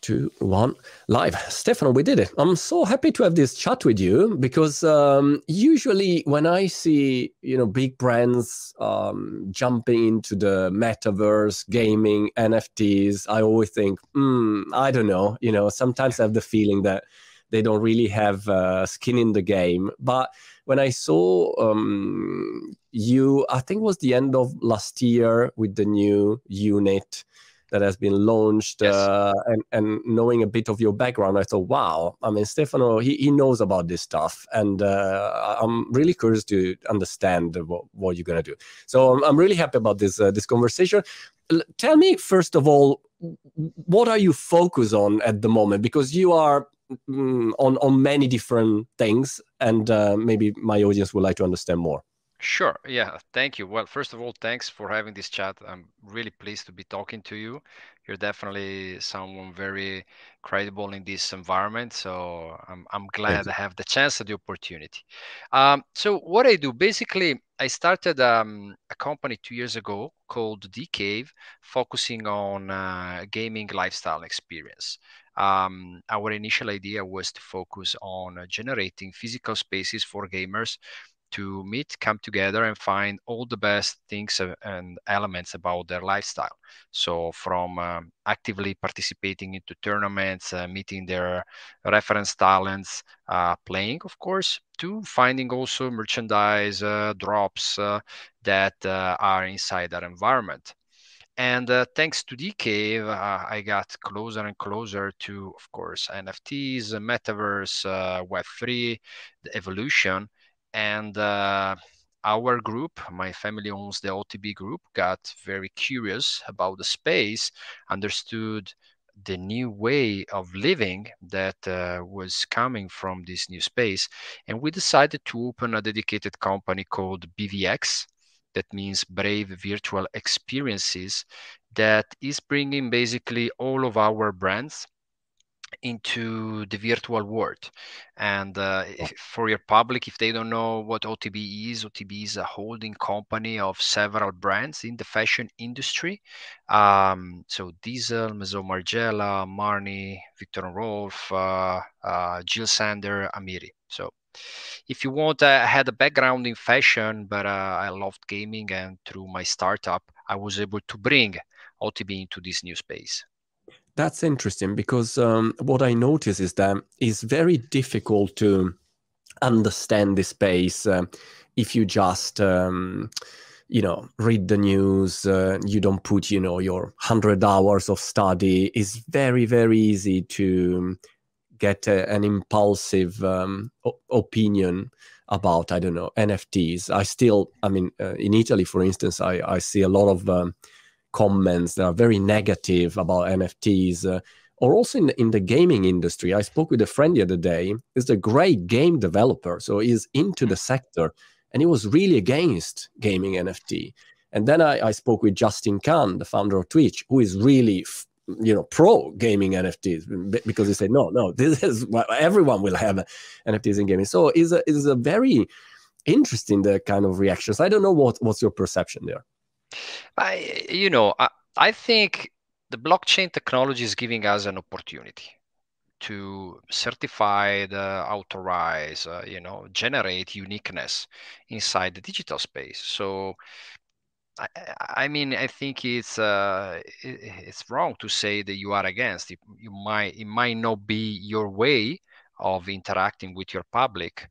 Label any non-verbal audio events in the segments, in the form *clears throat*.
two, one, live. Stefano, we did it. I'm so happy to have this chat with you because um, usually when I see you know big brands um, jumping into the metaverse, gaming, NFTs, I always think, mm, I don't know. You know, sometimes I have the feeling that they don't really have uh, skin in the game. But when I saw um, you, I think it was the end of last year with the new unit that has been launched yes. uh, and, and knowing a bit of your background i thought wow. I mean stefano he, he knows about this stuff and uh, i'm really curious to understand what, what you're going to do. So I'm, I'm, really happy about this uh, this conversation. L- tell me first of all what are you focused on at the moment? Because you are mm, on on many different things and uh, maybe my audience would like to understand more Sure. Yeah. Thank you. Well, first of all, thanks for having this chat. I'm really pleased to be talking to you. You're definitely someone very credible in this environment. So I'm, I'm glad I have the chance and the opportunity. Um, so, what I do basically, I started um, a company two years ago called D Cave, focusing on uh, gaming lifestyle experience. Um, our initial idea was to focus on generating physical spaces for gamers to meet, come together, and find all the best things and elements about their lifestyle. So, from um, actively participating into tournaments, uh, meeting their reference talents, uh, playing, of course, to finding also merchandise uh, drops uh, that uh, are inside that environment. And uh, thanks to DK, uh, I got closer and closer to, of course, NFTs, metaverse, uh, Web3, the evolution and uh, our group, my family owns the OTB group, got very curious about the space, understood the new way of living that uh, was coming from this new space. And we decided to open a dedicated company called BVX. That means Brave Virtual Experiences, that is bringing basically all of our brands into the virtual world. And uh, for your public, if they don't know what OTB is, OTB is a holding company of several brands in the fashion industry. Um, so Diesel, Maison Margiela, Marni, Viktor and Rolf, uh, uh, Jil Sander, Amiri. So if you want, I had a background in fashion, but uh, I loved gaming, and through my startup, I was able to bring OTB into this new space. That's interesting because um, what I notice is that it's very difficult to understand the space uh, if you just um, you know read the news uh, you don't put you know your 100 hours of study. It's very very easy to get a, an impulsive um, o- opinion about i don't know nfts i still i mean uh, in italy for instance i, I see a lot of um, comments that are very negative about NFTs. Uh, or also in the, in the gaming industry. I spoke with a friend the other day. He's a great game developer, so he's into the sector, and he was really against gaming NFT. And then I, I spoke with Justin Kan, the founder of Twitch, who is really you know pro gaming nfts because he said no no this *laughs* is what everyone will have nfts in gaming so is a is a very interesting the kind of reactions i don't know what what's your perception there I, you know, I, I think the blockchain technology is giving us an opportunity to certify, the authorize, uh, you know, generate uniqueness inside the digital space. So, I, I mean, I think it's uh, it's wrong to say that you are against. It, you might it might not be your way of interacting with your public,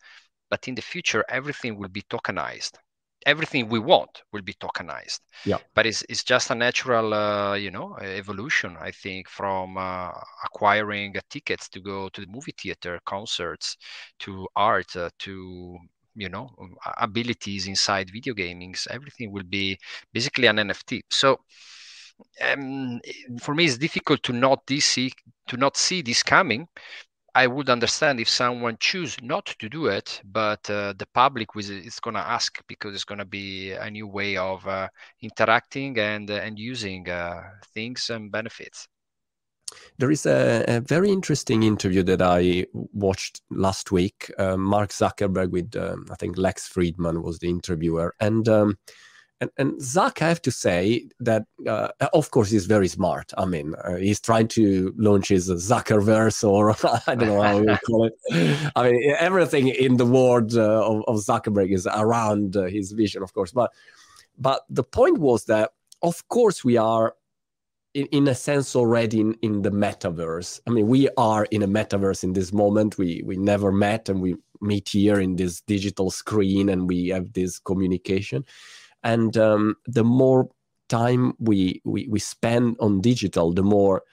but in the future, everything will be tokenized everything we want will be tokenized. Yeah. But it's it's just a natural, uh, you know, evolution. I think from uh, acquiring tickets to go to the movie theater, concerts, to art, uh, to you know abilities inside video gaming. Everything will be basically an NFT. So. Um, for me, it's difficult to not see to not see this coming I would understand if someone choose not to do it, but uh, the public is going to ask because it's going to be a new way of uh, interacting and uh, and using uh, things and benefits. There is a, a, very interesting interview that I watched last week. Uh, Mark Zuckerberg with um, I think Lex Fridman was the interviewer, and um, And, and Zuck, I have to say that, uh, of course, he's very smart. I mean, uh, he's trying to launch his Zuckerverse, or *laughs* I don't know how you call it. I mean, everything in the world uh, of, of, Zuckerberg is around uh, his vision, of course. But, but the point was that, of course, we are in, in a sense already in, in the metaverse. I mean, we are in a metaverse in this moment. We we never met, and we meet here in this digital screen, and we have this communication. And um, the more time we, we we spend on digital, the more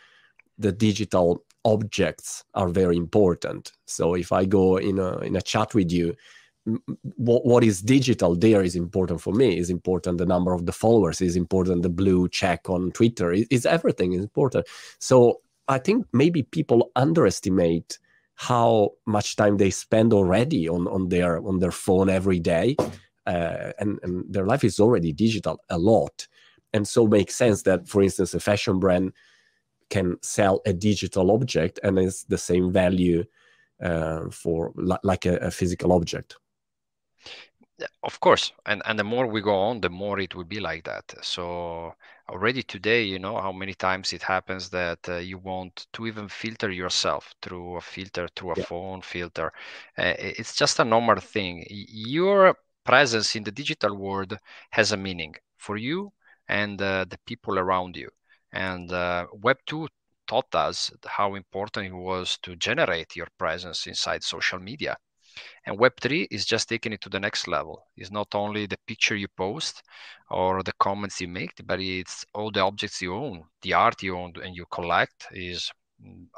the digital objects are very important. So if I go in a in a chat with you, what, what is digital there is important for me is important the number of the followers is important the blue check on twitter is, is everything is important so i think maybe people underestimate how much time they spend already on, on their on their phone every day uh, and, and their life is already digital a lot. And so makes sense that for instance a fashion brand can sell a digital object and it's the same value uh, for like a, a physical object. Of course. And and the more we go on the more it will be like that. So already today you know how many times it happens that uh, you want to even filter yourself through a filter through a yeah. phone filter. Uh, it's just a normal thing. Your presence in the digital world has a meaning for you and uh, the people around you and uh, web 2 taught us how important it was to generate your presence inside social media and Web3 is just taking it to the next level. It's not only the picture you post or the comments you make, but it's all the objects you own, the art you own and you collect is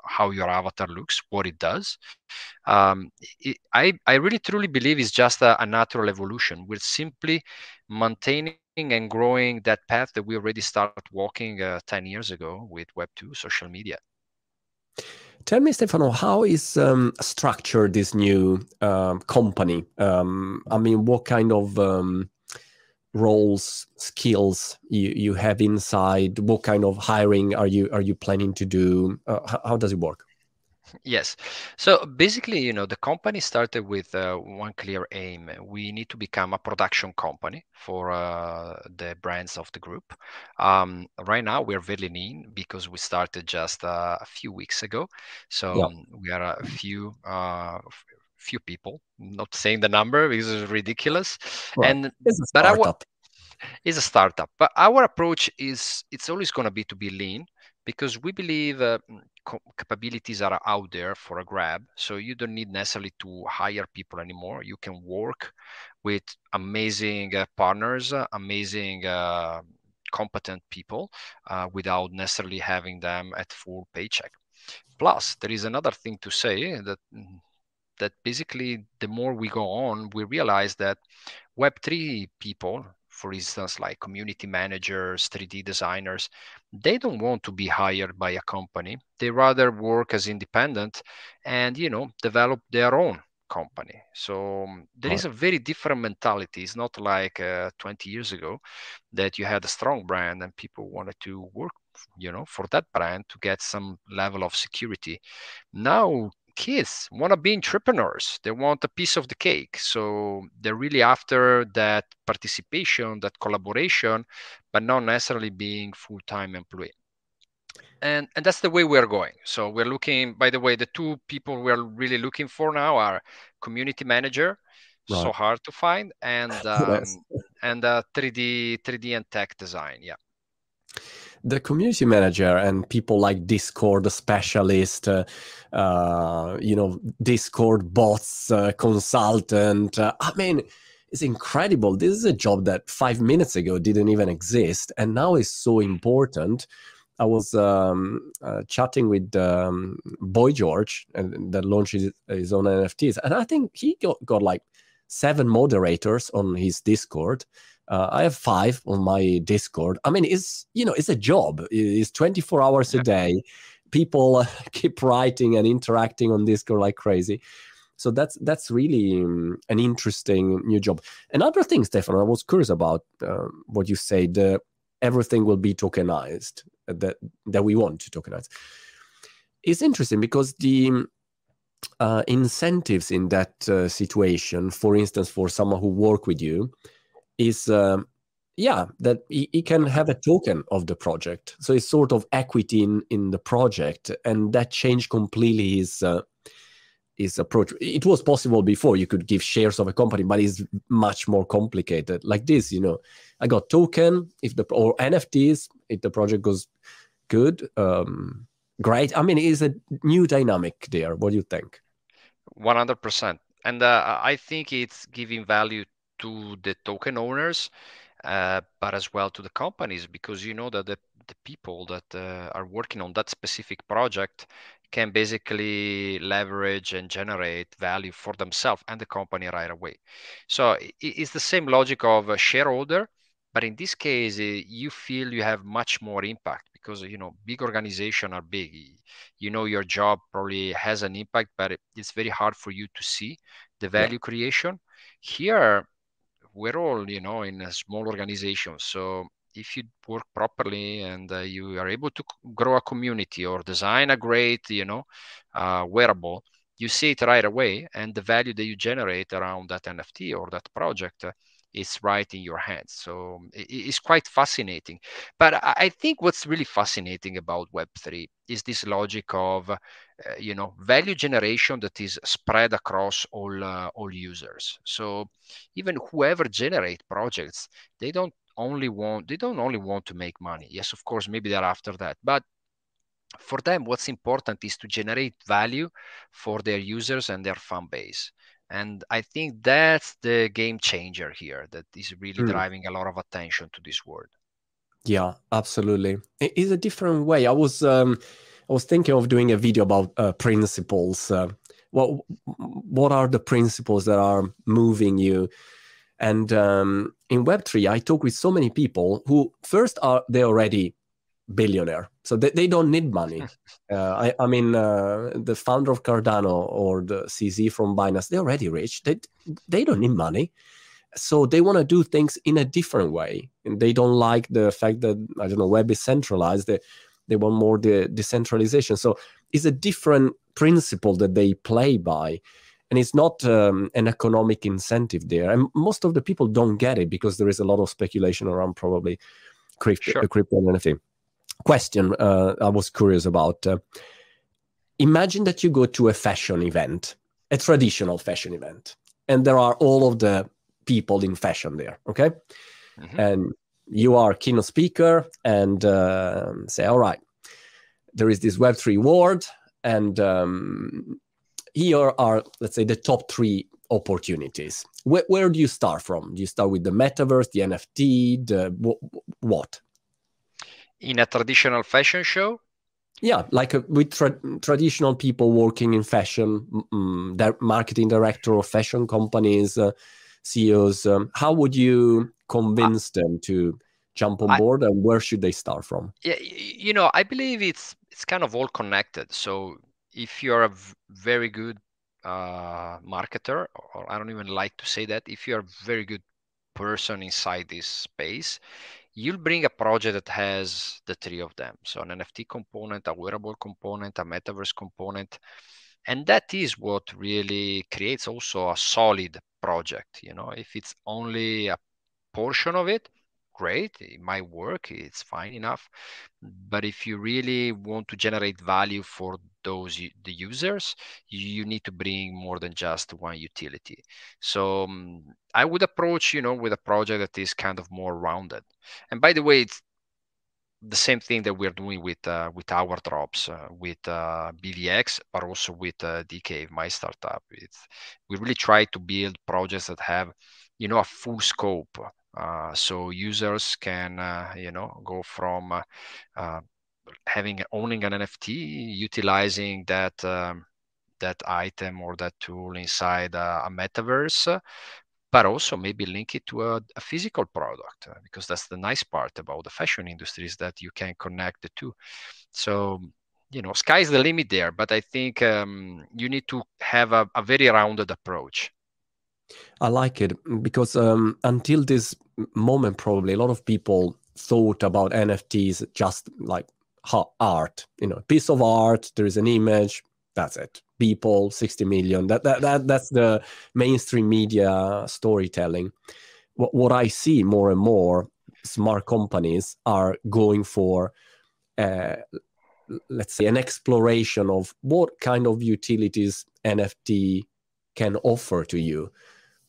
how your avatar looks, what it does. Um, it, I, I really truly believe it's just a, a natural evolution. We're simply maintaining and growing that path that we already started walking uh, 10 years ago with Web2 social media. Tell me, Stefano, how is um, structured this new um, company? Um, I mean, what kind of um, roles, skills you, you have inside? What kind of hiring are you are you planning to do? Uh, how, how does it work? Yes. So basically, you know, the company started with uh, one clear aim. We need to become a production company for uh, the brands of the group. Um, right now, we're very lean because we started just uh, a few weeks ago. So yeah. we are a few uh, few people. Not saying the number because it's ridiculous. Well, and it's a startup. But our, it's a startup. But our approach is it's always going to be to be lean because we believe uh, capabilities are out there for a grab. So you don't need necessarily to hire people anymore. You can work with amazing uh, partners, uh, amazing uh, competent people uh, without necessarily having them at full paycheck. Plus, there is another thing to say that that basically the more we go on, we realize that Web3 people for instance, like community managers, 3D designers, they don't want to be hired by a company. They rather work as independent and, you know, develop their own company. So um, there right. is a very different mentality. It's not like uh, 20 years ago that you had a strong brand and people wanted to work, you know, for that brand to get some level of security. Now kids want to be entrepreneurs. They want a piece of the cake. So they're really after that participation that collaboration but not necessarily being full-time employee. And and that's the way we're going. So we're looking by the way the two people we're really looking for now are community manager right. so hard to find and *laughs* um, and uh, 3d 3d and tech design yeah the community manager and people like Discord specialist, uh, uh, you know, Discord bots uh, consultant. Uh, I mean, it's incredible. This is a job that five minutes ago didn't even exist, and now is so important. I was um, uh, chatting with um, Boy George, and that launched his, his, own NFTs, and I think he got, got like seven moderators on his Discord uh, I have five on my Discord. I mean, it's you know, it's a job. It's 24 hours a day. People uh, *laughs* keep writing and interacting on Discord like crazy. So that's that's really um, an interesting new job. Another thing, Stefano, I was curious about uh, what you said. The everything will be tokenized uh, that that we want to tokenize. It's interesting because the uh, incentives in that uh, situation, for instance, for someone who work with you, is um, yeah, that he, he, can have a token of the project. So it's sort of equity in, in the project, and that changed completely his uh, his approach. It was possible before you could give shares of a company, but it's much more complicated. Like this, you know, I got token if the or NFTs if the project goes good, um, great. I mean, it's a new dynamic there. What do you think? One hundred percent, and uh, I think it's giving value to the token owners uh, but as well to the companies because you know that the, the people that uh, are working on that specific project can basically leverage and generate value for themselves and the company right away. So it's the same logic of a shareholder, but in this case, uh, you feel you have much more impact because you know big organizations are big. You know your job probably has an impact, but it's very hard for you to see the value yeah. creation. Here, we're all you know in a small organization so if you work properly and uh, you are able to grow a community or design a great you know uh, wearable you see it right away and the value that you generate around that nft or that project uh, is right in your hands. So it's quite fascinating. But I think what's really fascinating about Web3 is this logic of, you know, value generation that is spread across all uh, all users. So even whoever generate projects, they don't only want they don't only want to make money. Yes, of course, maybe they're after that, but for them, what's important is to generate value for their users and their fan base. And I think that's the game changer here that is really mm. driving a lot of attention to this word. Yeah, absolutely. It's a different way. I was um, I was thinking of doing a video about uh, principles. Uh, what what are the principles that are moving you? And um, in Web three, I talk with so many people who first are they already billionaire. So they, they don't need money. *laughs* Uh, I, I mean, uh, the founder of Cardano or the CZ from Binance, they're already rich. They, they don't need money. So they want to do things in a different way. And they don't like the fact that, I don't know, web is centralized. They, they want more the decentralization. So it's a different principle that they play by. And it's not um, an economic incentive there. And most of the people don't get it because there is a lot of speculation around probably crypto, sure. crypto and anything question uh, I was curious about. Uh, imagine that you go to a fashion event, a traditional fashion event, and there are all of the people in fashion there, okay? Mm-hmm. And you are a keynote speaker and uh, say, all right, there is this Web3 award, and um, here are, let's say, the top three opportunities. Where, where, do you start from? Do you start with the metaverse, the NFT, the what? in a traditional fashion show? Yeah, like uh, with tra- traditional people working in fashion, mm, their marketing director of fashion companies, uh, CEOs. Um, how would you convince them to jump on I, board, and where should they start from? Yeah, you know, I believe it's it's kind of all connected. So if you're a very good uh, marketer, or I don't even like to say that, if you're a very good person inside this space, you'll bring a project that has the three of them. So an NFT component, a wearable component, a metaverse component. And that is what really creates also a solid project. You know, if it's only a portion of it, great it might work it's fine enough. But if you really want to generate value for those the users you need to bring more than just one utility. So um, i would approach you know with a project that is kind of more rounded. And by the way it's the same thing that we're doing with uh, with our drops uh, with uh, BVX, but also with uh, DK, my startup. It's, we really try to build projects that have, you know, a full scope uh, so users can, uh, you know, go from uh, having owning an NFT, utilizing that um, that item or that tool inside a metaverse, but also maybe link it to a, a physical product because that's the nice part about the fashion industry is that you can connect the two. So you know, sky's the limit there, but I think um, you need to have a, a very rounded approach. I like it because um, until this moment, probably a lot of people thought about NFTs just like art, you know, a piece of art. There is an image. That's it. People, sixty million. That that, that that's the mainstream media storytelling. What what I see more and more smart companies are going for uh, let's say an exploration of what kind of utilities nft can offer to you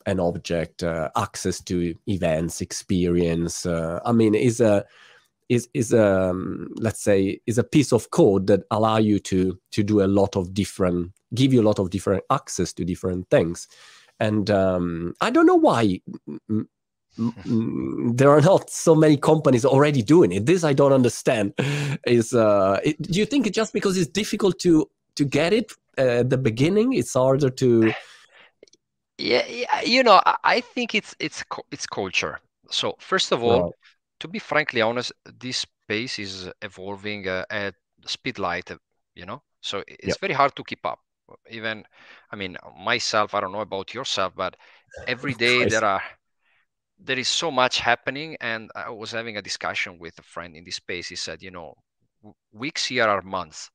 an object uh, access to events experience uh, i mean is a is is a um, let's say is a piece of code that allow you to to do a lot of different give you a lot of different access to different things. And um, i don't know why there are not so many companies already doing it. This i don't understand. Is uh, it, do you think it's just because it's difficult to to get it uh, at the beginning? It's harder to yeah, yeah you know I, think it's it's it's culture. So first of all to be frankly honest, this space is evolving uh, at speed light, you know, so it's yep. very hard to keep up. Even, I mean, myself, I don't know about yourself, but every day there are there is so much happening. And I was having a discussion with a friend in this space. He said, you know, weeks here are months,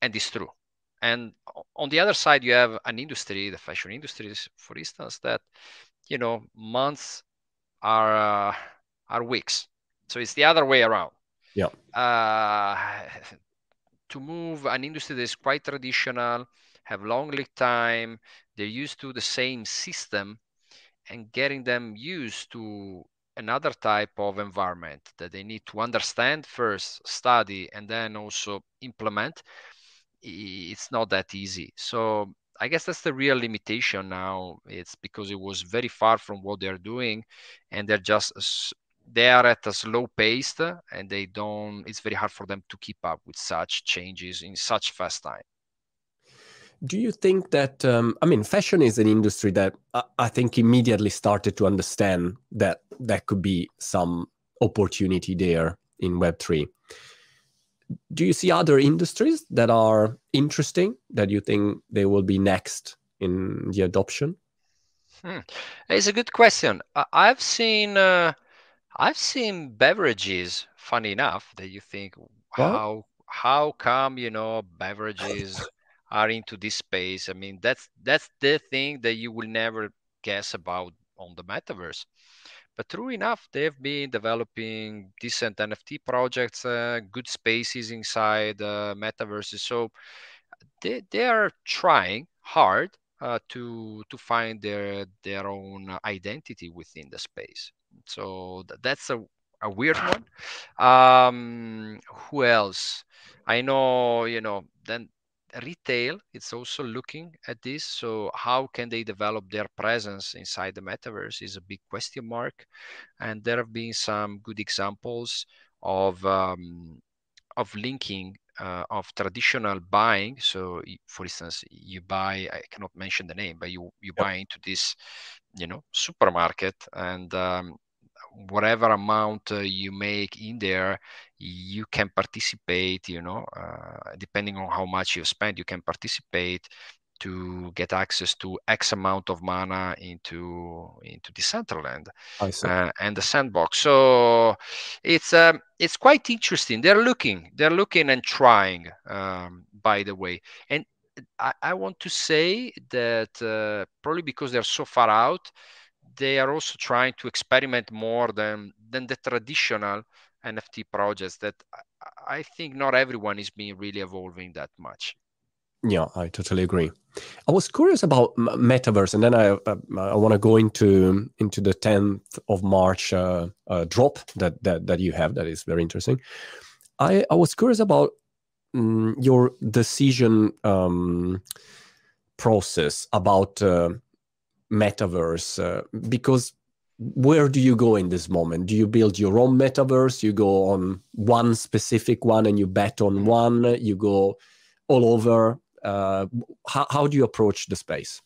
and it's true. And on the other side, you have an industry, the fashion industry, for instance, that you know months are. Uh, are weeks. So it's the other way around. Yeah. Uh, to move an industry that is quite traditional, have long lead time, they're used to the same system, and getting them used to another type of environment that they need to understand first, study, and then also implement. It's not that easy. So I guess that's the real limitation now. It's because it was very far from what they're doing, and they're just they are at a slow pace and they don't it's very hard for them to keep up with such changes in such fast time. Do you think that um, i mean fashion is an industry that i think immediately started to understand that there could be some opportunity there in web3 do you see other industries that are interesting that you think they will be next in the adoption? Hmm. it's a good question. I've seen uh I've seen beverages, funny enough, that you think how how come you know beverages are into this space. I mean, that's that's the thing that you will never guess about on the metaverse. But true enough, they've been developing decent NFT projects, uh, good spaces inside uh, metaverses. So they, they are trying hard uh, to to find their their own identity within the space. So th- that's a, a weird one. Um, who else? I know, you know, then retail it's also looking at this so how can they develop their presence inside the metaverse is a big question mark and there have been some good examples of um, of linking uh, of traditional buying. So for instance you buy i cannot mention the name but you you buy into this you know supermarket and um, whatever amount uh, you make in there you can participate you know uh, depending on how much you spend you can participate to get access to x amount of mana into into decentraland uh, and the sandbox. So it's um, it's quite interesting. They're looking they're looking and trying um, by the way. And I, I want to say that uh, probably because they're so far out they are also trying to experiment more than than the traditional NFT projects that I think not everyone is being really evolving that much. Yeah, I totally agree. I was curious about metaverse, and then I uh, I want to go into into the tenth of March uh, uh, drop that that that you have. That is very interesting. I I was curious about um, your decision um, process about uh, metaverse uh, because where do you go in this moment do you build your own metaverse you go on one specific one and you bet on one you go all over uh, how, how do you approach the space?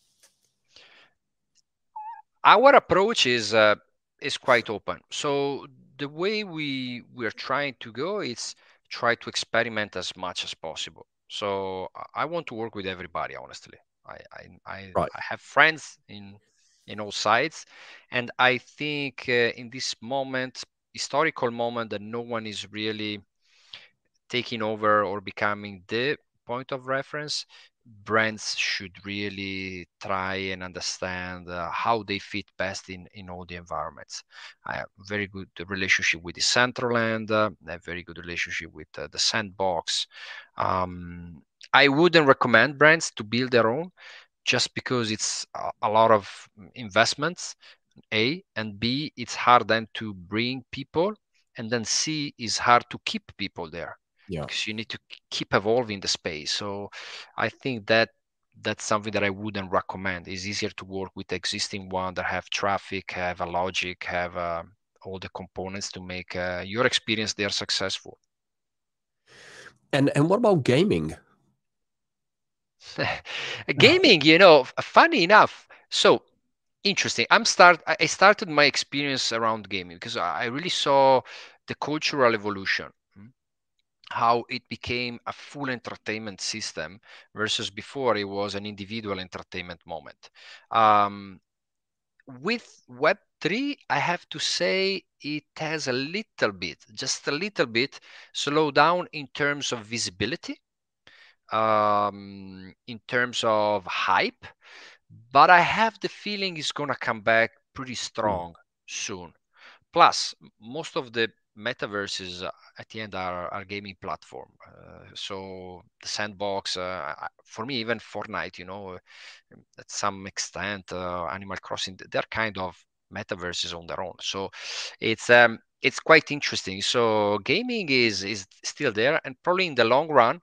Our approach is uh, is quite open. So the way we we're trying to go is try to experiment as much as possible. So i want to work with everybody honestly. I I I, right. I have friends in in all sides, and I think uh, in this moment, historical moment, that no one is really taking over or becoming the point of reference. brands should really try and understand uh, how they fit best in in all the environments. I have very good relationship with Decentraland. Uh, I have very good relationship with uh, the Sandbox. Um, I wouldn't recommend brands to build their own just because it's a, a lot of investments. A and B, it's hard then to bring people, and then C is hard to keep people there yeah. because you need to keep evolving the space. So I think that that's something that I wouldn't recommend. It's easier to work with existing one that have traffic, have a logic, have uh, all the components to make uh, your experience there successful. And and what about gaming? *laughs* gaming, you know, funny enough. So interesting. I'm start. I started my experience around gaming because I really saw the cultural evolution how it became a full entertainment system versus before it was an individual entertainment moment. Um, with Web3, I have to say it has a little bit, just a little bit, slow down in terms of visibility, um, in terms of hype, but I have the feeling it's going to come back pretty hmm. strong soon. Plus, most of the metaverses uh, at the end are, are gaming platform. Uh, so the sandbox, uh, for me, even Fortnite, you know, at some extent, uh, Animal Crossing, they're kind of metaverses on their own. So it's um, it's quite interesting. So gaming is is still there, and probably in the long run,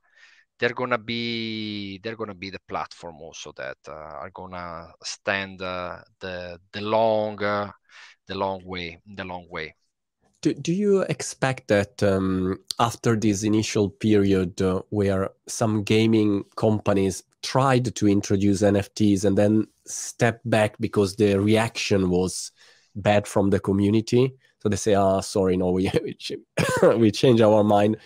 they're gonna be they're gonna be the platform also that uh, are gonna stand uh, the the long the long way the long way do, do you expect that um, after this initial period uh, where some gaming companies tried to introduce NFTs and then step back because the reaction was bad from the community? So they say, "Ah, oh, sorry, no, we *laughs* we *coughs* change our mind."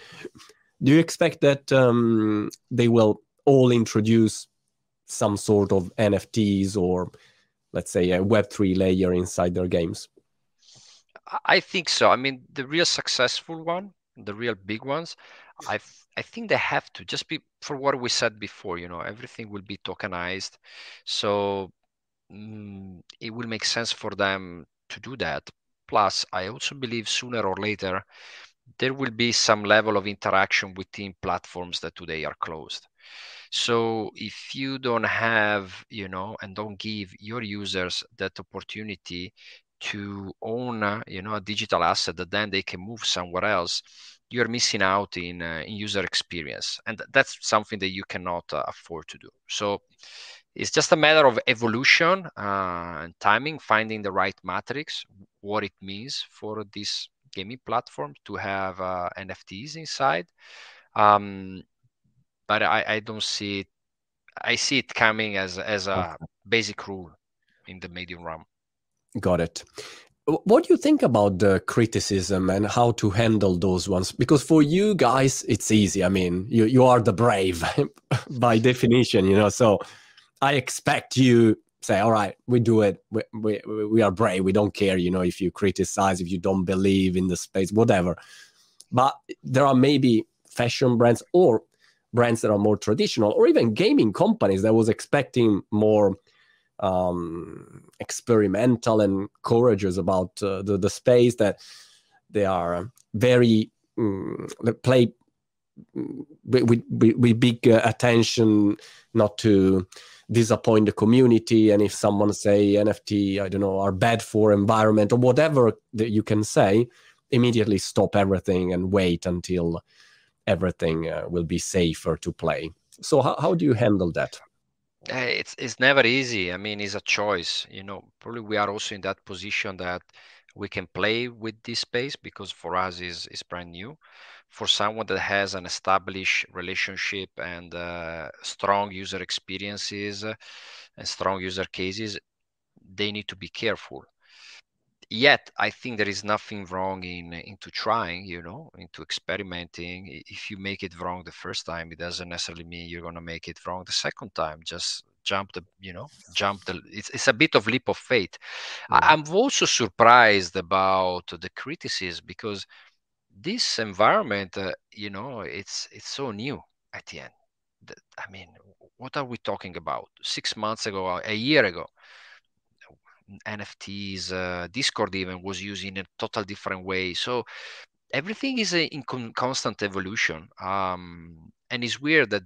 Do you expect that um, they will all introduce some sort of NFTs or, let's say, a Web three layer inside their games? I think so. I mean, the real successful one, the real big ones, I I think they have to just be for what we said before. You know, everything will be tokenized, so mm, it will make sense for them to do that. Plus, I also believe sooner or later there will be some level of interaction within platforms that today are closed. So if you don't have, you know, and don't give your users that opportunity to own uh, you know a digital asset that then they can move somewhere else you're missing out in, uh, in user experience. And that's something that you cannot uh, afford to do. So it's just a matter of evolution uh, and timing finding the right matrix what it means for this gaming platform to have uh, nfts inside. Um, but I, I don't see it i see it coming as as a basic rule in the medium run Got it. What do you think about the criticism and how to handle those ones? Because for you guys, it's easy. I mean, you, you are the brave *laughs* by definition, you know. So I expect you say, all right, we do it. We, we, we are brave. We don't care, you know, if you criticize, if you don't believe in the space, whatever. But there are maybe fashion brands or brands that are more traditional or even gaming companies that was expecting more um, experimental and courageous about uh, the, the space that they are very um, play mm, with, with, with big uh, attention not to disappoint the community. And if someone say nft i don't know are bad for environment or whatever that you can say immediately stop everything and wait until everything uh, will be safer to play. So how, how do you handle that it's it's never easy. I mean, it's a choice. You know, probably we are also in that position that we can play with this space because for us is is brand new. For someone that has an established relationship and uh, strong user experiences and strong user cases, they need to be careful yet i think there is nothing wrong in into trying you know into experimenting. If you make it wrong the first time it doesn't necessarily mean you're going to make it wrong the second time. Just jump the you know jump the it's, it's a bit of leap of faith. Yeah. i'm also surprised about the criticism because this environment uh, you know it's it's so new at the end. I mean what are we talking about? Six months ago, a year ago, NFTs, uh, Discord even was used in a total different way. So everything is in constant evolution. Um, and it's weird that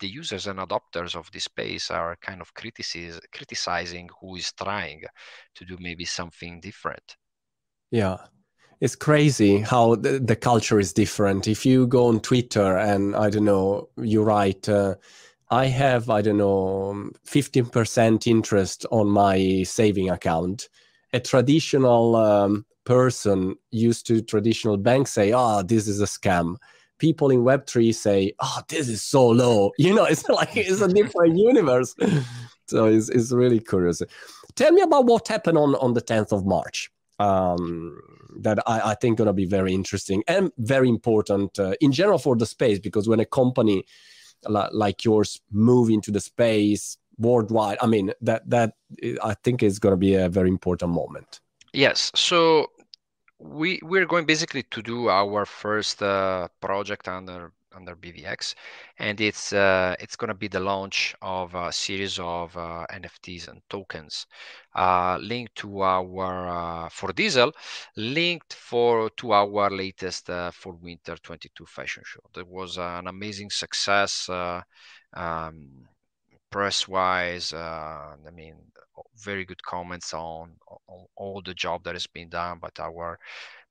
the users and adopters of this space are kind of criticizing who is trying to do maybe something different. Yeah. It's crazy how the, the culture is different. If you go on Twitter and I don't know, you write, uh, I have, I don't know, 15% interest on my saving account. A traditional um, person used to traditional banks say, oh, this is a scam. People in Web3 say, oh, this is so low. *laughs* You know, it's *laughs* like it's a different universe. *laughs* So it's, it's really curious. Tell me about what happened on, on the 10th of March. Um, that I, I think going to be very interesting and very important uh, in general for the space because when a company like yours move into the space worldwide. I mean that that i think is going to be a very important moment. Yes. So we we're going basically to do our first uh, project under under BVX, and it's uh, it's going to be the launch of a series of uh, NFTs and tokens uh, linked to our uh, for Diesel, linked for to our latest uh, for Winter 22 fashion show. That was an amazing success. Uh, um, press wise uh, i mean very good comments on, on, all the job that has been done by our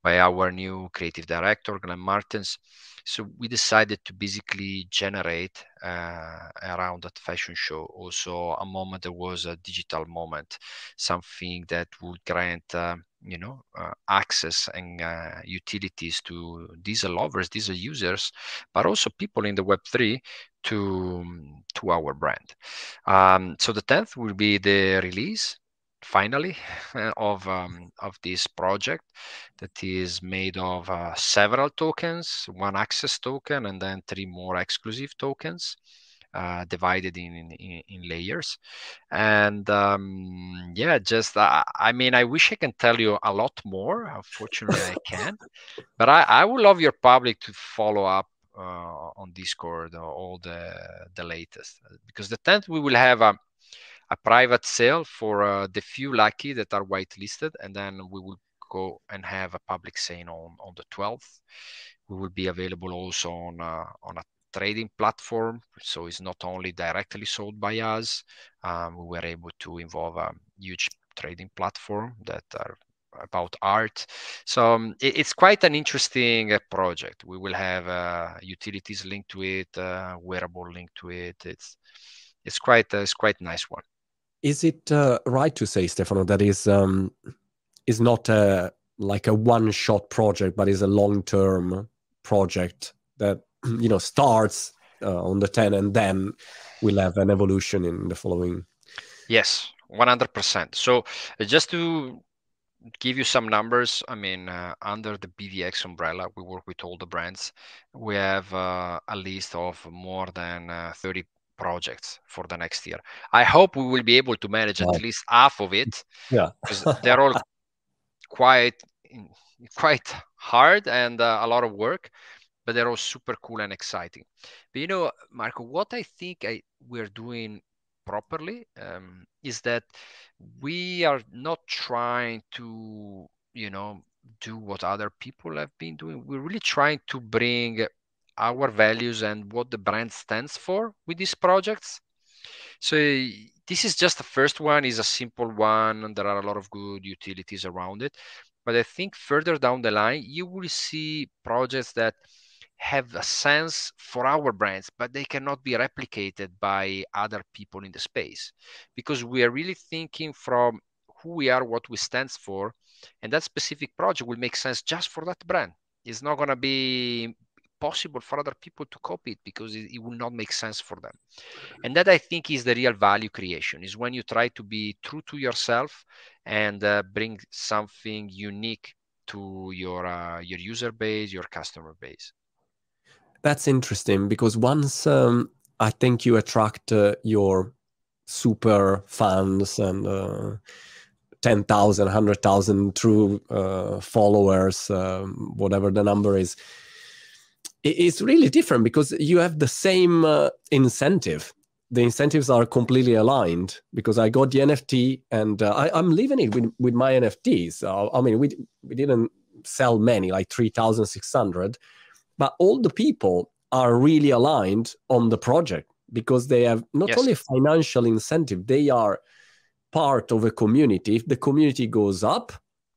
by our new creative director glenn martens. So we decided to basically generate uh, around that fashion show also a moment that was a digital moment something that would grant uh, you know uh, access and uh, utilities to diesel lovers diesel users but also people in the web3 to to our brand. Um, so the 10th will be the release finally *laughs* of um, of this project that is made of uh, several tokens one access token and then three more exclusive tokens uh, divided in, in, in layers. And um, yeah just uh, i mean i wish i can tell you a lot more. Unfortunately i can't. But I, I would love your public to follow up uh, on discord all the the latest because the 10th we will have a a private sale for uh, the few lucky that are whitelisted, and then we will go and have a public sale on, on the 12th. We will be available also on uh, on a trading platform, so it's not only directly sold by us. Um, we were able to involve a huge trading platform that are about art. So um, it, it's quite an interesting uh, project. We will have uh, utilities linked to it, uh, wearable linked to it. It's it's quite uh, it's quite nice one. Is it uh, right to say, Stefano, that is um, is not a like a one shot project, but is a long term project that *clears throat* you know starts uh, on the 10 and then we'll have an evolution in the following? Yes 100% so uh, just to give you some numbers i mean uh, under the bvx umbrella we work with all the brands. We have uh, a list of more than uh, 30 projects for the next year. I hope we will be able to manage wow. at least half of it. Yeah, because they're all quite quite hard and uh, a lot of work, but they're all super cool and exciting. But you know, Marco, what I think I, we're doing properly um, is that we are not trying to, you know, do what other people have been doing. We're really trying to bring our values and what the brand stands for with these projects. So this is just the first one is a simple one and there are a lot of good utilities around it. But I think further down the line, you will see projects that have a sense for our brands, but they cannot be replicated by other people in the space because we are really thinking from who we are, what we stand for, and that specific project will make sense just for that brand. It's not going to be possible for other people to copy it because it, it, will not make sense for them. And that i think is the real value creation is when you try to be true to yourself and uh, bring something unique to your uh, your user base your customer base. That's interesting because once um, i think you attract uh, your super fans and uh, 10,000, 100,000 true uh, followers, um, whatever the number is, it's really different because you have the same uh, incentive the incentives are completely aligned because I got the NFT and uh, I, am leaving it with, with my NFTs. Uh, I mean, we we didn't sell many, like three thousand six hundred, but all the people are really aligned on the project because they have not yes. only financial incentive, they are part of a community. If the community goes up,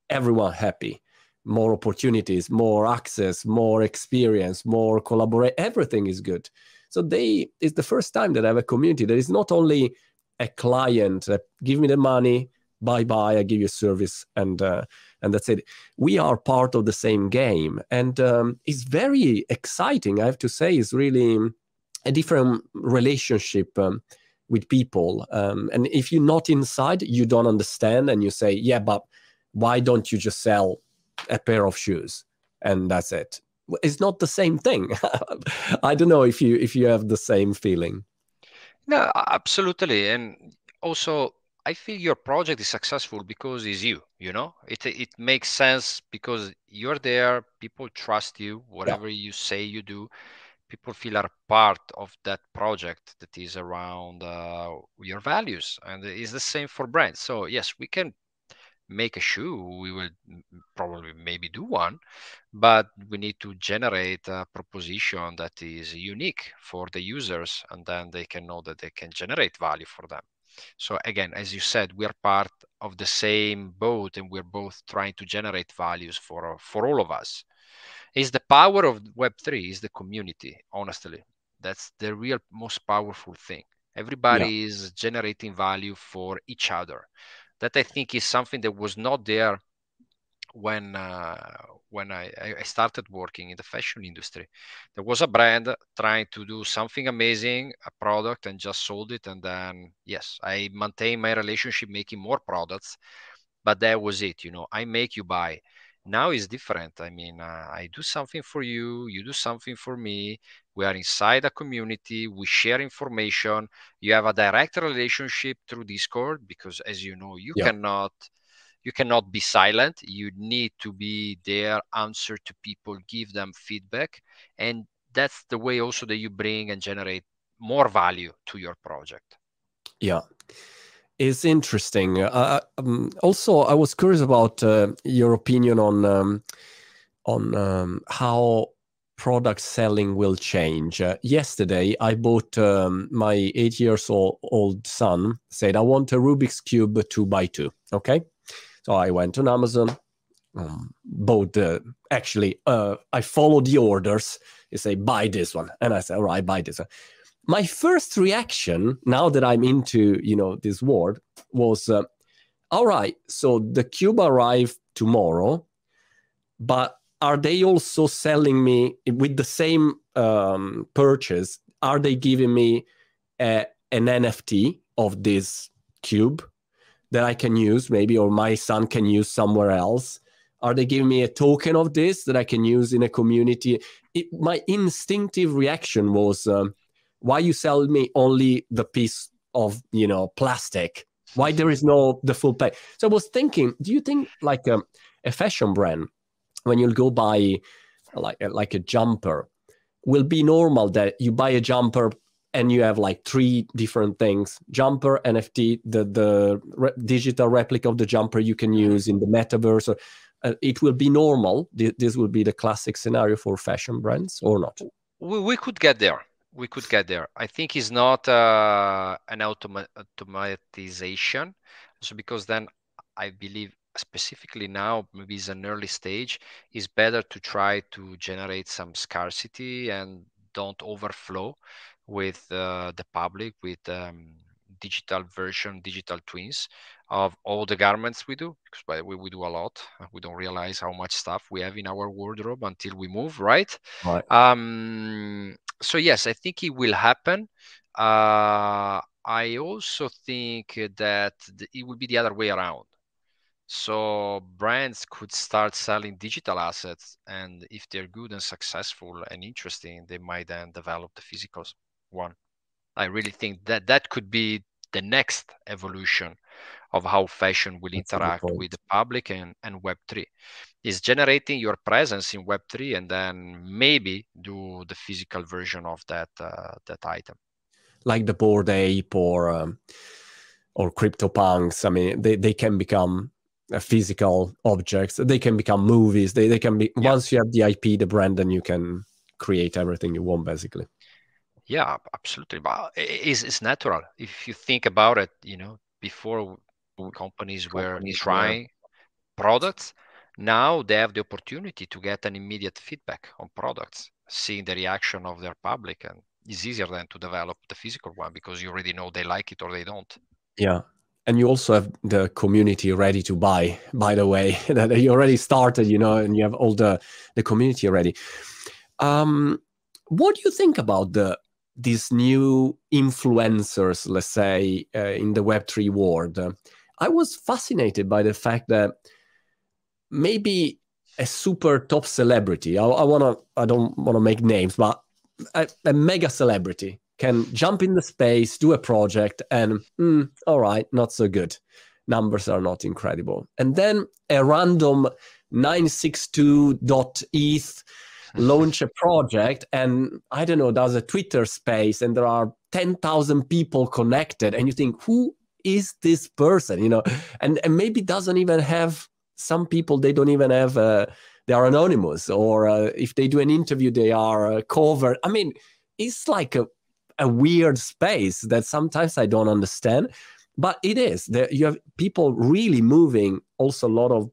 everyone happy. More opportunities, more access, more experience, more collaborate. Everything is good. So they it's the first time that I have a community that is not only a client that give me the money, bye bye, I give you service, and uh, and that's it. We are part of the same game, and um, it's very exciting. I have to say, it's really a different relationship. Um, with people um, and if you're not inside you don't understand and you say yeah but why don't you just sell a pair of shoes and that's it. It's not the same thing. *laughs* I don't know if you if you have the same feeling. No absolutely. And also i feel your project is successful because it's you you know? It it makes sense because you're there people trust you whatever yeah. you say you do people feel are part of that project that is around uh, your values and it's the same for brands. So yes we can make a shoe we will probably maybe do one but we need to generate a proposition that is unique for the users and then they can know that they can generate value for them. So again as you said we are part of the same boat and we're both trying to generate values for for all of us. Is the power of web3 is the community honestly that's the real most powerful thing. Everybody yeah. is generating value for each other that i think is something that was not there when uh, when I, I started working in the fashion industry. There was a brand trying to do something amazing a product and just sold it and then yes i maintain my relationship making more products but that was it you know. I make you buy now is different. I mean uh, i do something for you you do something for me. We are inside a community we share information. You have a direct relationship through discord because as you know you yeah. cannot you cannot be silent. You need to be there answer to people give them feedback. And that's the way also that you bring and generate more value to your project. Yeah is interesting. Uh, uh, um, also, I was curious about uh, your opinion on um, on um, how product selling will change. Uh, yesterday, I bought um, my eight years old, old son said, "I want a Rubik's cube two by two. Okay, so I went on Amazon, um, bought. Actually, uh, I followed the orders. You say buy this one, and I said, "All right, buy this one." My first reaction now that i'm into you know this world was uh, all right so the cube arrived tomorrow but are they also selling me with the same um, purchase? Are they giving me a, an nft of this cube that i can use maybe or my son can use somewhere else? Are they giving me a token of this that i can use in a community? It, my instinctive reaction was um, why you sell me only the piece of you know plastic? Why there is no the full pack so i was thinking do you think like a, um, a fashion brand when you'll go buy like like a jumper will be normal that you buy a jumper and you have like three different things jumper nft the the re- digital replica of the jumper you can use in the metaverse or uh, it will be normal? This will be the classic scenario for fashion brands or not? We, we could get there we could get there. I think it's not uh, an automa- automatization. So because then I believe specifically now maybe it's an early stage is better to try to generate some scarcity and don't overflow with uh, the public with um, digital version digital twins of all the garments we do because by the way we do a lot we don't realize how much stuff we have in our wardrobe until we move right, right. Um, so yes i think it will happen. Uh, i also think that it will be the other way around. So brands could start selling digital assets and if they're good and successful and interesting they might then develop the physical one. I really think that that could be the next evolution of how fashion will interact with the public and, and Web3 is generating your presence in Web3 and then maybe do the physical version of that uh, that item. like the Bored Ape or um, or CryptoPunks. I mean, they, they can become uh, physical objects. They can become movies. They they can be yeah. once you have the IP, the brand, then you can create everything you want, basically. Yeah, absolutely. But it's, it's natural if you think about it. You know, before companies, companies were trying were... products, now they have the opportunity to get an immediate feedback on products, seeing the reaction of their public, and it's easier than to develop the physical one because you already know they like it or they don't. Yeah, and you also have the community ready to buy by the way *laughs* that you already started you know and you have all the the community ready um what do you think about the these new influencers, let's say, uh, in the Web3 world. I was fascinated by the fact that maybe a super top celebrity, I, I wanna, I don't want to make names, but a, a, mega celebrity can jump in the space, do a project, and mm, all right, not so good. Numbers are not incredible. And then a random 962.eth launch a project and I don't know, does a Twitter space and there are 10,000 people connected and you think, who is this person? You know, and, and maybe doesn't even have some people, they don't even have, uh, they are anonymous or uh, if they do an interview, they are uh, covered. I mean, it's like a, a weird space that sometimes I don't understand but it is that you have people really moving also a lot of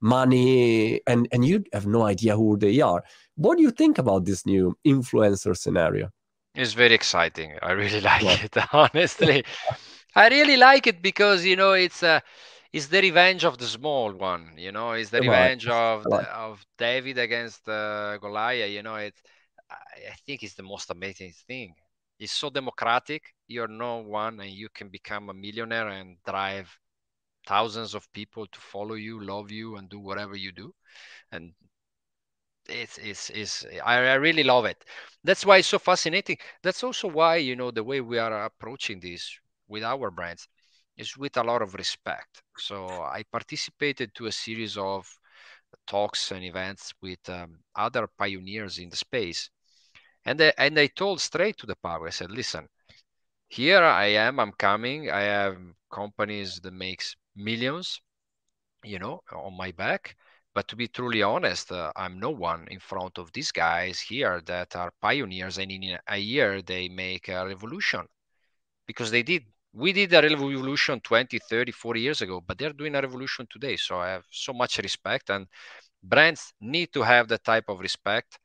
money and and you have no idea who they are what do you think about this new influencer scenario? It's very exciting. I really *laughs* like yeah. it, honestly. *laughs* I really like it because you know it's a uh, it's the revenge of the small one. You know, it's the revenge of the, of David against uh, Goliath. You know, it's I think it's the most amazing thing. It's so democratic. You're no one, and you can become a millionaire and drive thousands of people to follow you, love you, and do whatever you do. And it's it's, it's I, I really love it that's why it's so fascinating that's also why you know the way we are approaching this with our brands is with a lot of respect. So i participated to a series of talks and events with um, other pioneers in the space. And they, and I told straight to the power i said listen here i am i'm coming. I have companies that makes millions you know on my back. But to be truly honest, uh, I'm no one in front of these guys here that are pioneers, and in a year they make a revolution. Because they did. We did a revolution 20, 30, 40 years ago, but they're doing a revolution today. So I have so much respect, and brands need to have that type of respect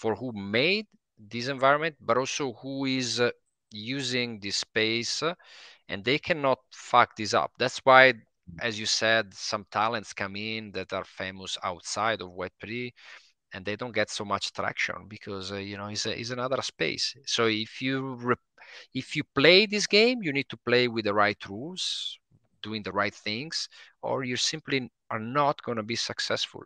for who made this environment, but also who is uh, using this space, and they cannot fuck this up. That's why as you said, some talents come in that are famous outside of Web3 and they don't get so much traction because uh, you know it's, a, it's another space. So if you re- if you play this game, you need to play with the right rules, doing the right things, or you simply are not going to be successful.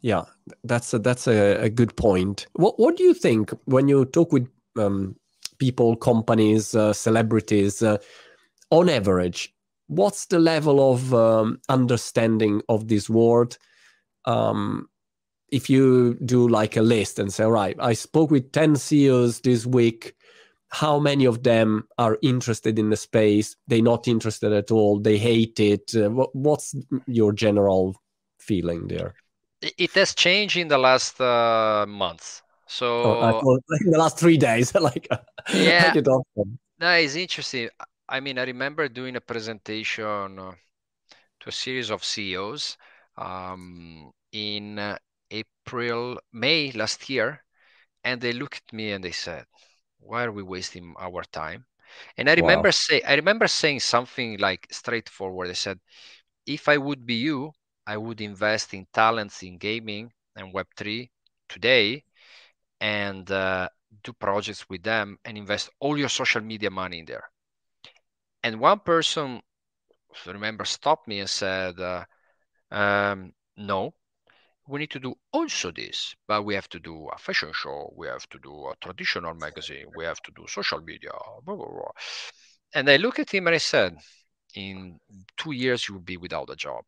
Yeah, that's a, that's a, a, good point. What what do you think when you talk with um, people, companies, uh, celebrities? Uh, on average, what's the level of um, understanding of this word um, if you do like a list and say right i spoke with 10 ceos this week how many of them are interested in the space they're not interested at all they hate it. Uh, what, what's your general feeling there? It has changed in the last uh, months. So oh, *laughs* in the last three days *laughs* like yeah. no it's interesting. I mean, I remember doing a presentation uh, to a series of CEOs um, in uh, April, May last year, and they looked at me and they said, "Why are we wasting our time?" And I remember wow. say, I remember saying something like straightforward. I said, "If I would be you, I would invest in talents in gaming and Web three today, and uh, do projects with them, and invest all your social media money in there." and one person remember stopped me and said uh, um, no we need to do also this but we have to do a fashion show we have to do a traditional magazine we have to do social media blah, blah, blah. and i look at him and i said in two years you will be without a job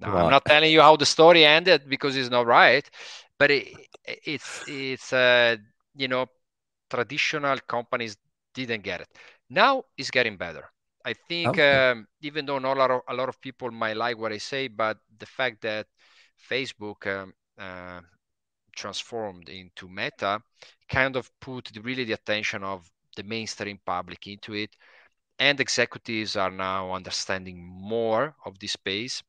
now i'm not telling you how the story ended because it's not right but it, it's it's uh, you know traditional companies didn't get it. Now it's getting better. I think okay. um, even though not a lot, of, a lot of people might like what I say, but the fact that Facebook um, uh, transformed into Meta kind of put really the attention of the mainstream public into it, and executives are now understanding more of this space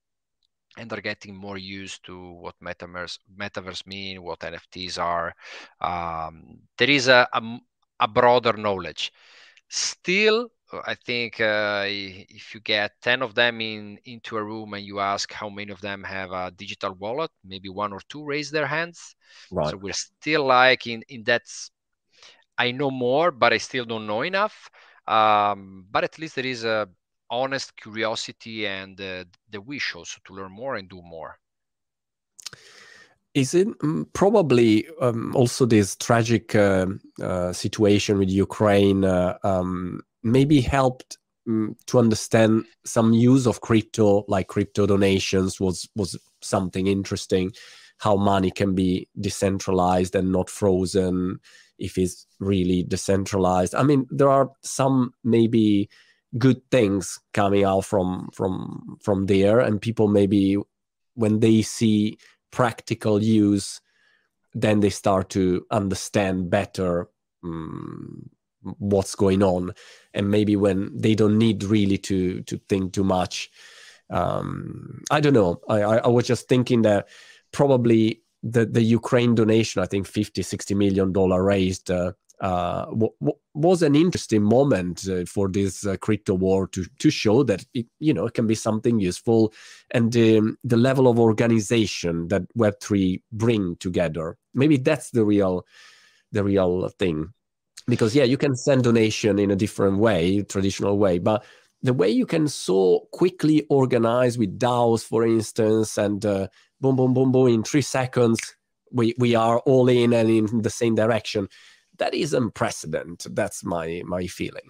and are getting more used to what metaverse metaverse mean, what NFTs are. Um, there is a, a, a broader knowledge. Still, I think uh, if you get 10 of them in into a room and you ask how many of them have a digital wallet, maybe one or two raise their hands. Right. So we're still like in, in that, I know more, but I still don't know enough. Um, but at least there is a honest curiosity and uh, the wish also to learn more and do more. Is it mm, probably um, also this tragic uh, uh, situation with Ukraine uh, um, maybe helped um, to understand some use of crypto, like crypto donations, was was something interesting. How money can be decentralized and not frozen if it's really decentralized. I mean, there are some maybe good things coming out from from from there, and people maybe when they see practical use, then they start to understand better um, what's going on. And maybe when they don't need really to to think too much um i don't know. I i, was just thinking that probably the the ukraine donation i think 50 60 million dollar raised uh, uh, w- w- was an interesting moment uh, for this uh, crypto war to to show that it, you know it can be something useful. And um, the level of organization that web3 bring together maybe that's the real the real thing because yeah you can send donation in a different way traditional way but the way you can so quickly organize with DAOs, for instance, and uh, boom, boom, boom, boom, in three seconds, we, we are all in and in the same direction. That is unprecedented. That's my my feeling.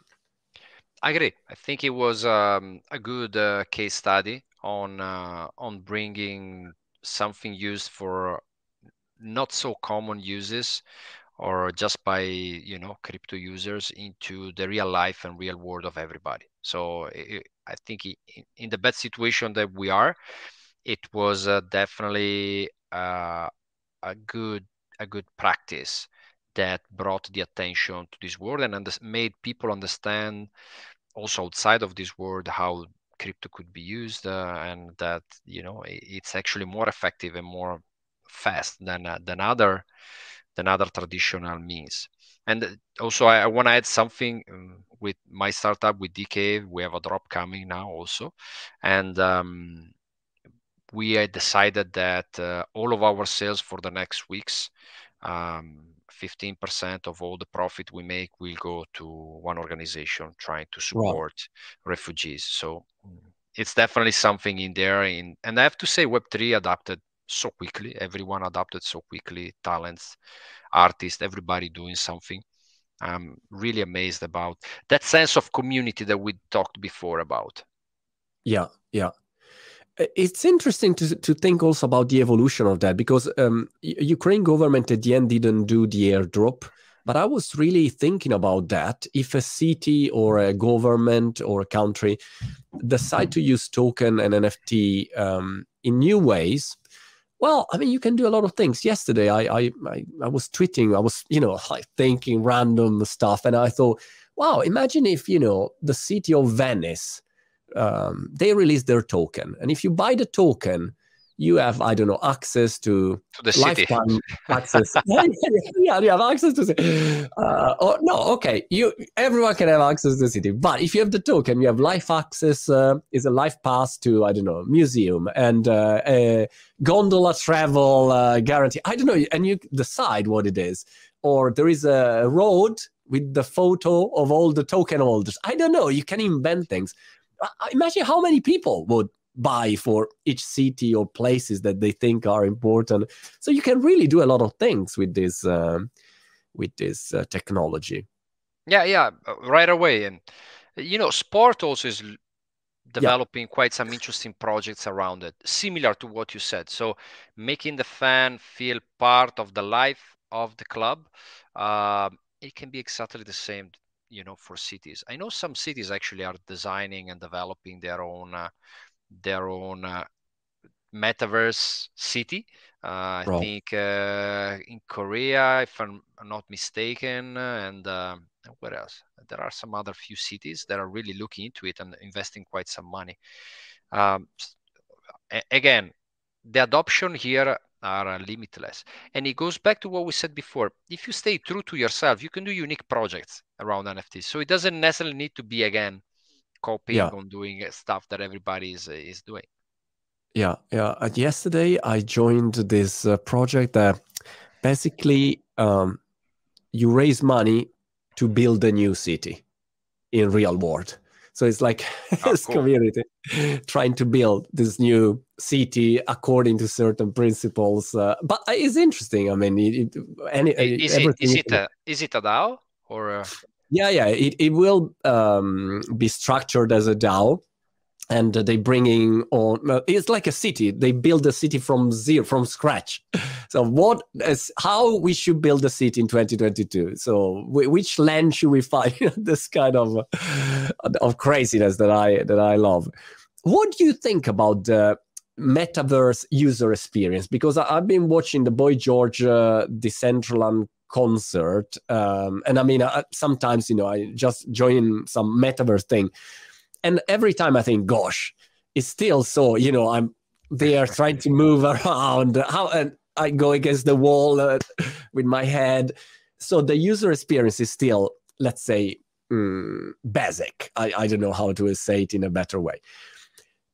I agree. I think it was um, a good uh, case study on uh, on bringing something used for not so common uses or just by you know crypto users into the real life and real world of everybody. So it, i think it, in the bad situation that we are it was uh, definitely uh, a good a good practice that brought the attention to this world and under- made people understand also outside of this world how crypto could be used uh, and that you know it's actually more effective and more fast than uh, than other than other traditional means. And also, I, I want to add something um, with my startup with DK. We have a drop coming now also, and um, we had decided that uh, all of our sales for the next weeks, um, 15% of all the profit we make will go to one organization trying to support wow. refugees. So it's definitely something in there. In, and I have to say, Web3 adapted so quickly. Everyone adapted so quickly. Talents, artists, everybody doing something. I'm really amazed about that sense of community that we talked before about. Yeah, yeah. It's interesting to to think also about the evolution of that because um, Ukraine government at the end didn't do the airdrop, but I was really thinking about that. If a city or a government or a country decide to use token and NFT um, in new ways, well, I mean, you can do a lot of things. Yesterday, I I I, I was tweeting, I was you know like thinking random stuff, and I thought, wow, imagine if you know the city of Venice, um, they release their token, and if you buy the token, you have I don't know access to, to the lifetime city. *laughs* access. *laughs* yeah, you have access to. Uh, oh no, okay. You everyone can have access to the city, but if you have the token, you have life access. Uh, is a life pass to I don't know museum and uh, a gondola travel uh, guarantee. I don't know, and you decide what it is, or there is a road with the photo of all the token holders. I don't know. You can invent things. Imagine how many people would buy for each city or places that they think are important. So you can really do a lot of things with this um, with this uh, technology. Yeah, yeah, uh, right away. And you know, sport also is developing yeah. quite some interesting projects around it, similar to what you said. So making the fan feel part of the life of the club. Uh, it can be exactly the same you know for cities i know some cities actually are designing and developing their own uh, their own uh, metaverse city uh, i think uh, in korea if i'm not mistaken and um, where else there are some other few cities that are really looking into it and investing quite some money um, again the adoption here are limitless. And it goes back to what we said before. If you stay true to yourself, you can do unique projects around NFTs. So it doesn't necessarily need to be again copying yeah. on doing stuff that everybody is is doing. Yeah, yeah. Uh, yesterday I joined this uh, project that basically um, you raise money to build a new city in real world. So it's like *laughs* oh, this cool. community trying to build this new city according to certain principles. Uh, but it's interesting. I mean, it, it, any, is, it, is it a is it a DAO or? A... Yeah, yeah. It it will um, be structured as a DAO and they bringing on it's like a city. They build a city from zero from scratch. So what is how we should build a city in 2022 so which land should we find? *laughs* This kind of of craziness that i that i love. What do you think about the metaverse user experience? Because I, have been watching the boy george uh, decentraland concert um, and i mean I, sometimes you know i just join some metaverse thing and every time I think, gosh, it's still so, you know, I'm there *laughs* trying to move around. How and I go against the wall uh, with my head. So the user experience is still, let's say, mm, basic. I, I don't know how to say it in a better way.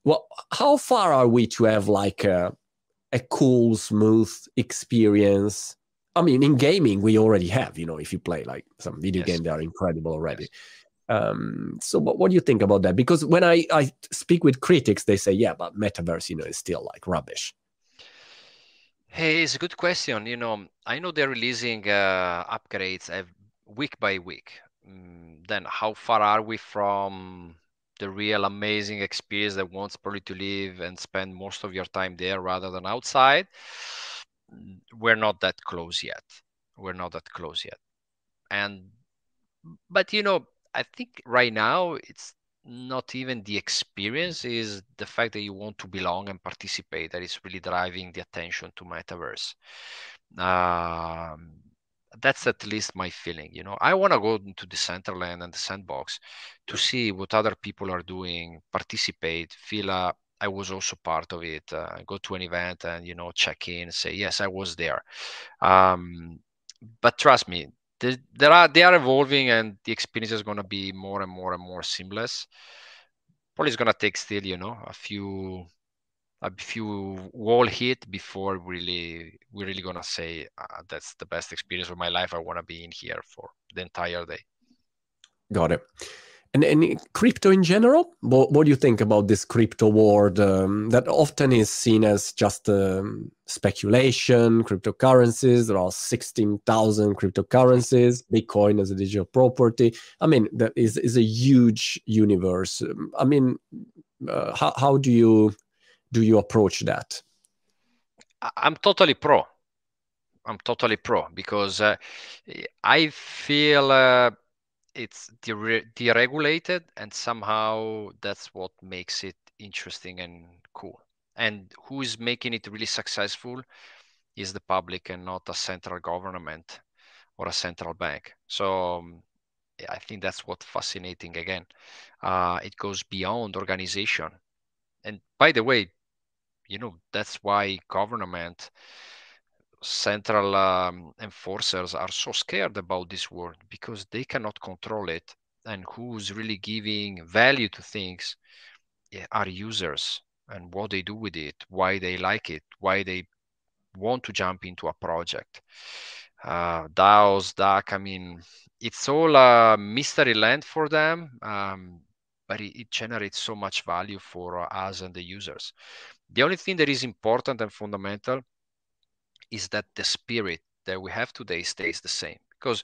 Well, how far are we to have like a, a cool, smooth experience? I mean, in gaming, we already have, you know, if you play like some video yes. game, they are incredible already. Yes. Um, so what, what do you think about that? Because when I, I speak with critics, they say, yeah, but metaverse, you know, is still like rubbish. Hey, it's a good question. You know, I know they're releasing uh, upgrades week by week. Mm, then how far are we from the real amazing experience that wants probably to live and spend most of your time there rather than outside? We're not that close yet. We're not that close yet. And but you know, I think right now it's not even the experience is the fact that you want to belong and participate that is really driving the attention to metaverse um, that's at least my feeling you know i want to go into Decentraland and the sandbox to see what other people are doing participate feel uh, i was also part of it uh, go to an event and you know check in say yes i was there. Um, but trust me they, they are they are evolving and the experience is going to be more and more and more seamless. Probably it's going to take still you know a few a few wall hit before really we're really going to say uh, that's the best experience of my life. I want to be in here for the entire day. Got it and, and crypto in general, what, what do you think about this crypto world um, that often is seen as just um, speculation, cryptocurrencies? There are 16,000 cryptocurrencies, Bitcoin as a digital property. I mean, that is, is a huge universe. I mean, uh, how, how do you do you approach that? I'm totally pro. I'm totally pro because uh, I feel uh, it's dere- deregulated and somehow that's what makes it interesting and cool. And who is making it really successful is the public and not a central government or a central bank. So um, i think that's what fascinating again. Uh, it goes beyond organization. And by the way you know that's why government central um, enforcers are so scared about this world because they cannot control it and who's really giving value to things are users and what they do with it why they like it why they want to jump into a project uh, DAOs, DAC, I mean, it's all a mystery land for them, um, but it, it, generates so much value for uh, us and the users. The only thing that is important and fundamental is that the spirit that we have today stays the same. Because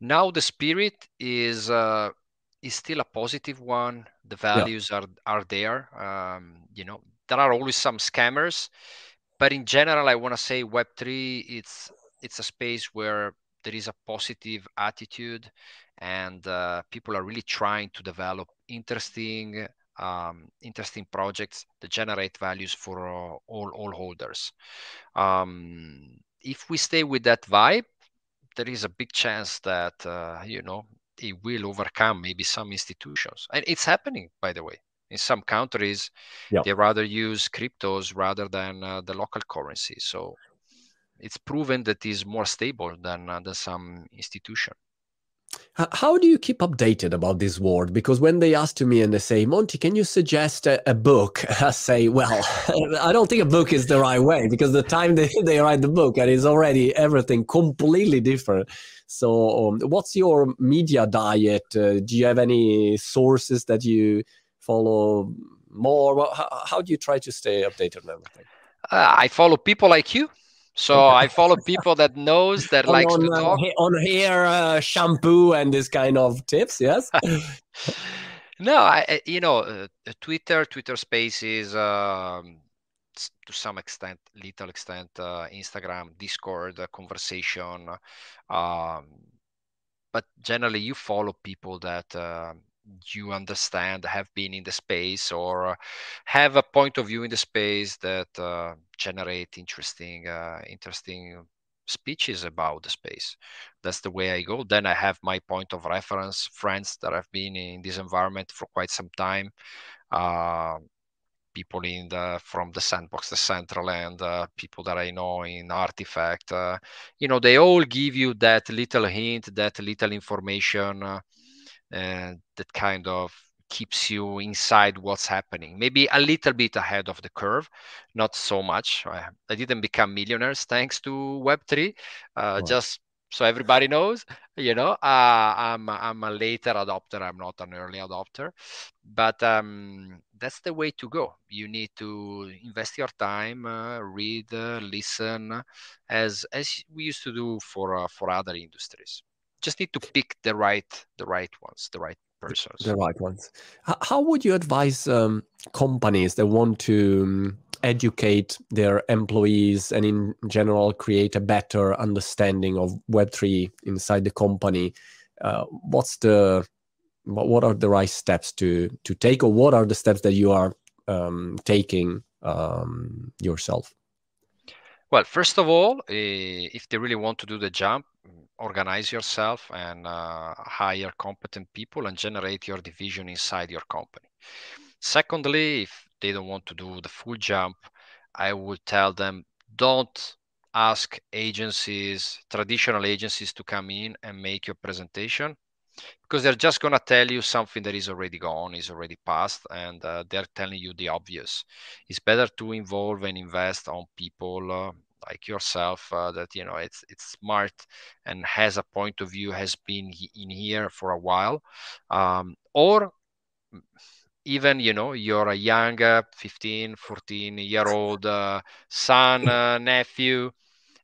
now the spirit is uh, is still a positive one. The values yeah. are are there. Um, you know there are always some scammers but in general i want to say web3 it's it's a space where there is a positive attitude, and uh, people are really trying to develop interesting um, interesting projects that generate values for uh, all all holders. Um, if we stay with that vibe, there is a big chance that uh, you know it will overcome maybe some institutions, and it's happening, by the way. In some countries, yep. they rather use cryptos rather than uh, the local currency. So it's proven that is more stable than uh, than some institution. How do you keep updated about this world? Because when they ask to me and they say, Monty, can you suggest a, a book? *laughs* I say, well, *laughs* I don't think a book is the right way because the time they, *laughs* they write the book and it's already everything completely different. So, um, what's your media diet? Uh, do you have any sources that you follow more? How, how do you try to stay updated on everything? Uh, I follow people like you so I follow people that knows that on, likes on, to uh, talk on hair uh, shampoo and this kind of tips. Yes. *laughs* no, I you know uh, Twitter, Twitter Spaces, um, to some extent, little extent, uh, Instagram, Discord, uh, conversation. Um, but generally, you follow people that um, you understand, have been in the space, or have a point of view in the space that uh, generate interesting, uh, interesting speeches about the space. That's the way I go. Then I have my point of reference, friends that have been in this environment for quite some time. Uh, people in the from the sandbox Decentraland uh, people that i know in RTFKT uh, you know they all give you that little hint that little information uh, and that kind of keeps you inside what's happening. Maybe a little bit ahead of the curve not so much. I didn't become millionaires thanks to web3 uh, just so everybody knows you know uh, i'm i'm a later adopter i'm not an early adopter but um, that's the way to go. You need to invest your time uh, read uh, listen as as we used to do for uh, for other industries just need to pick the right the right ones the right persons. The right ones. How would you advise um, companies that want to um, educate their employees and in general create a better understanding of web3 inside the company? Uh, what's the what are the right steps to to take or what are the steps that you are um, taking um, yourself? Well first of all if they really want to do the jump organize yourself and uh, hire competent people and generate your division inside your company. Secondly, if they don't want to do the full jump, I would tell them don't ask agencies, traditional agencies, to come in and make your presentation because they're just going to tell you something that is already gone, is already past, and uh, they're telling you the obvious. It's better to involve and invest on people uh, like yourself uh, that you know it's it's smart and has a point of view has been in here for a while. Um, or even you know you're a young uh, 15 14 year old uh, son uh, nephew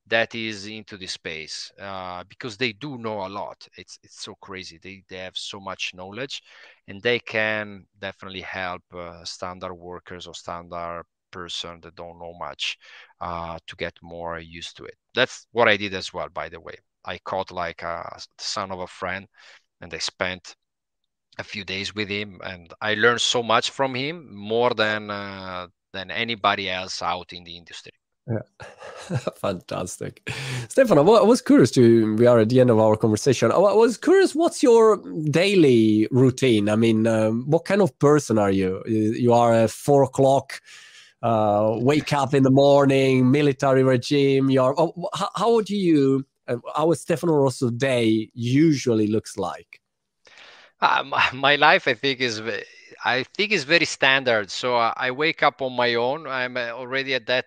that is into the space uh, because they do know a lot. It's it's so crazy. They, they have so much knowledge and they can definitely help uh, standard workers or standard person that don't know much uh, to get more used to it. That's what I did as well, by the way. I caught like a son of a friend, and I spent a few days with him, and I learned so much from him, more than uh, than anybody else out in the industry. Yeah. *laughs* Fantastic. Stefano, I was curious to, we are at the end of our conversation. I was curious, what's your daily routine? I mean, um, what kind of person are you? You are a four o'clock uh, wake up in the morning, military regime. You're, oh, how, how do you, uh, how Stefano Rosso day usually looks like? Uh, *laughs* my life, I think, is I think is very standard. So uh, I wake up on my own. I'm uh, already at that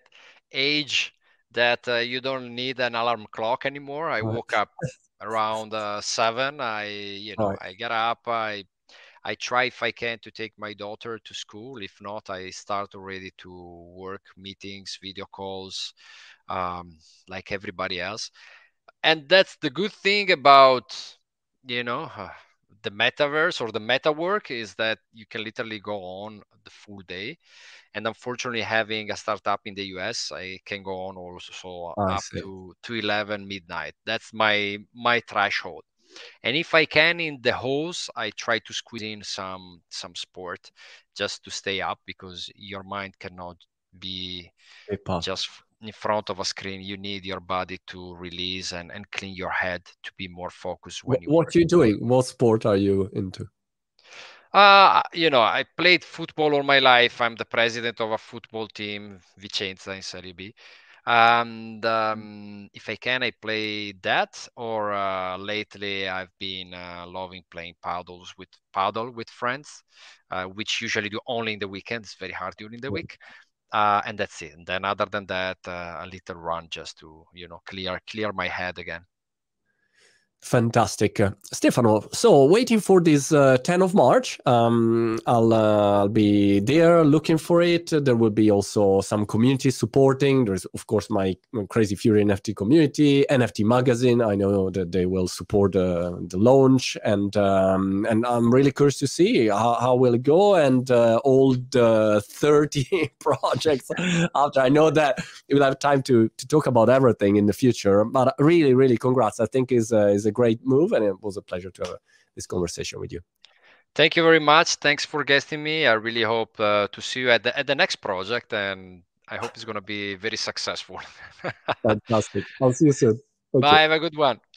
age that uh, you don't need an alarm clock anymore. I right. woke up *laughs* around uh, seven. I, you know, right. I get up. I I try if I can to take my daughter to school. If not, I start already to work, meetings, video calls, um, like everybody else. And that's the good thing about, you know, uh, the metaverse or the meta work is that you can literally go on the full day and unfortunately having a startup in the us i can go on also up to, to 11 midnight that's my my threshold and if i can in the holes i try to squeeze in some some sport just to stay up because your mind cannot be just in front of a screen. You need your body to release and, and clean your head to be more focused when what, you what are you doing? What sport are you into? Uh, you know, I played football all my life. I'm the president of a football team, Vicenza in Serie B. And um, if I can, I play that. Or uh, lately, I've been uh, loving playing paddles with paddle with friends, uh, which usually do only in the weekends. Very hard during the week uh, and that's it. And then other than that, uh, a little run just to you know clear clear my head again. Fantastic. Stefano, so waiting for this uh, 10th of March. Um, I'll, uh, I'll be there looking for it. There will be also some community supporting. There's, of course, my Crazy Fury NFT community, NFT magazine. I know that they will support uh, the launch. And um, and I'm really curious to see how, how will it go and uh, all the 30 *laughs* projects after. I know that we'll have time to, to talk about everything in the future. But really, really congrats. I think is, is a great move, and it was a pleasure to have this conversation with you. Thank you very much. Thanks for guesting me. I really hope uh, to see you at the, at the next project, and I hope it's going to be very successful. *laughs* Fantastic. I'll see you soon. Bye. Have a good one.